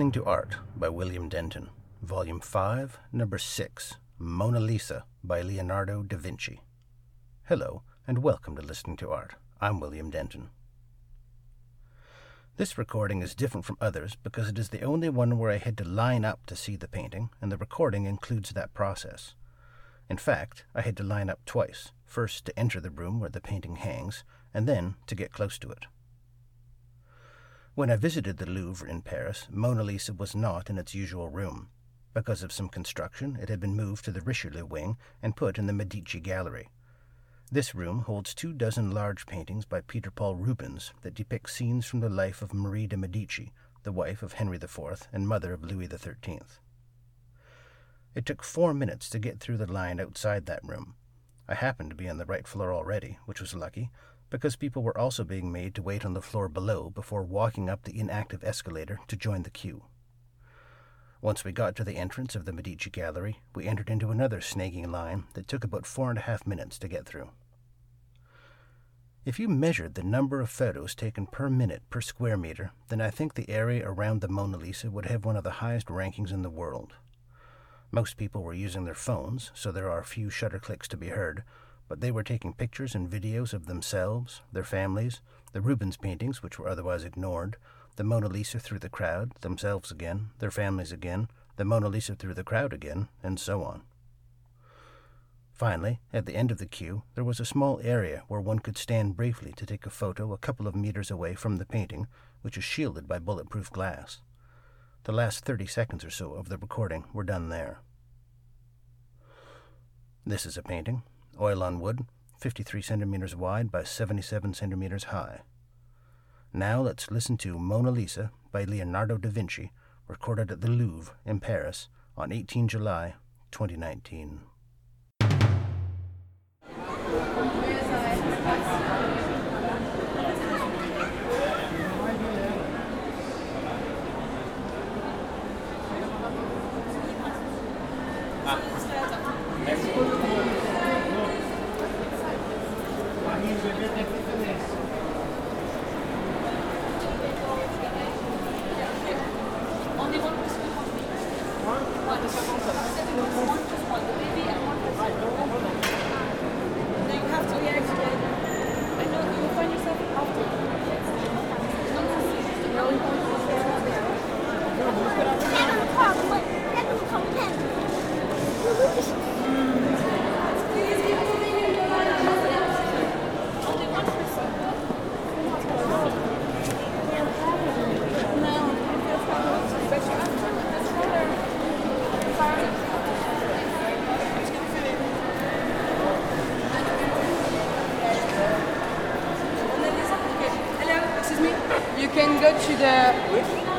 Listening to Art by William Denton, Volume 5, Number 6, Mona Lisa by Leonardo da Vinci. Hello, and welcome to Listening to Art. I'm William Denton. This recording is different from others because it is the only one where I had to line up to see the painting, and the recording includes that process. In fact, I had to line up twice first to enter the room where the painting hangs, and then to get close to it. When I visited the Louvre in Paris, Mona Lisa was not in its usual room. Because of some construction, it had been moved to the Richelieu wing and put in the Medici Gallery. This room holds two dozen large paintings by Peter Paul Rubens that depict scenes from the life of Marie de Medici, the wife of Henry IV and mother of Louis XIII. It took four minutes to get through the line outside that room. I happened to be on the right floor already, which was lucky, because people were also being made to wait on the floor below before walking up the inactive escalator to join the queue. Once we got to the entrance of the Medici Gallery, we entered into another snaking line that took about four and a half minutes to get through. If you measured the number of photos taken per minute per square meter, then I think the area around the Mona Lisa would have one of the highest rankings in the world. Most people were using their phones, so there are few shutter clicks to be heard, but they were taking pictures and videos of themselves, their families, the Rubens paintings, which were otherwise ignored, the Mona Lisa through the crowd, themselves again, their families again, the Mona Lisa through the crowd again, and so on. Finally, at the end of the queue, there was a small area where one could stand briefly to take a photo a couple of meters away from the painting, which is shielded by bulletproof glass. The last 30 seconds or so of the recording were done there. This is a painting, oil on wood, 53 centimeters wide by 77 centimeters high. Now let's listen to Mona Lisa by Leonardo da Vinci, recorded at the Louvre in Paris on 18 July 2019. Excuse me, you can go to the.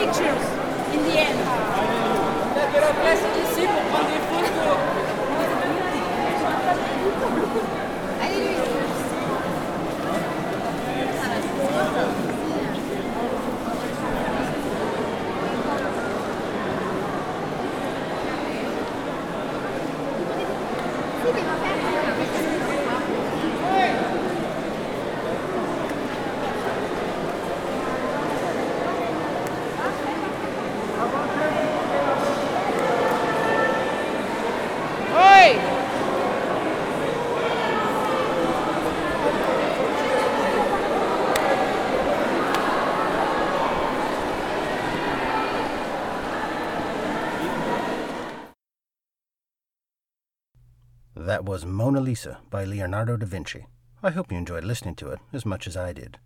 Pictures in the end. That was Mona Lisa by Leonardo da Vinci. I hope you enjoyed listening to it as much as I did.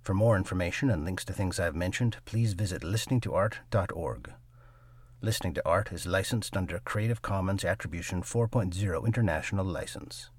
For more information and links to things I've mentioned, please visit listeningtoart.org. Listening to Art is licensed under a Creative Commons Attribution 4.0 International License.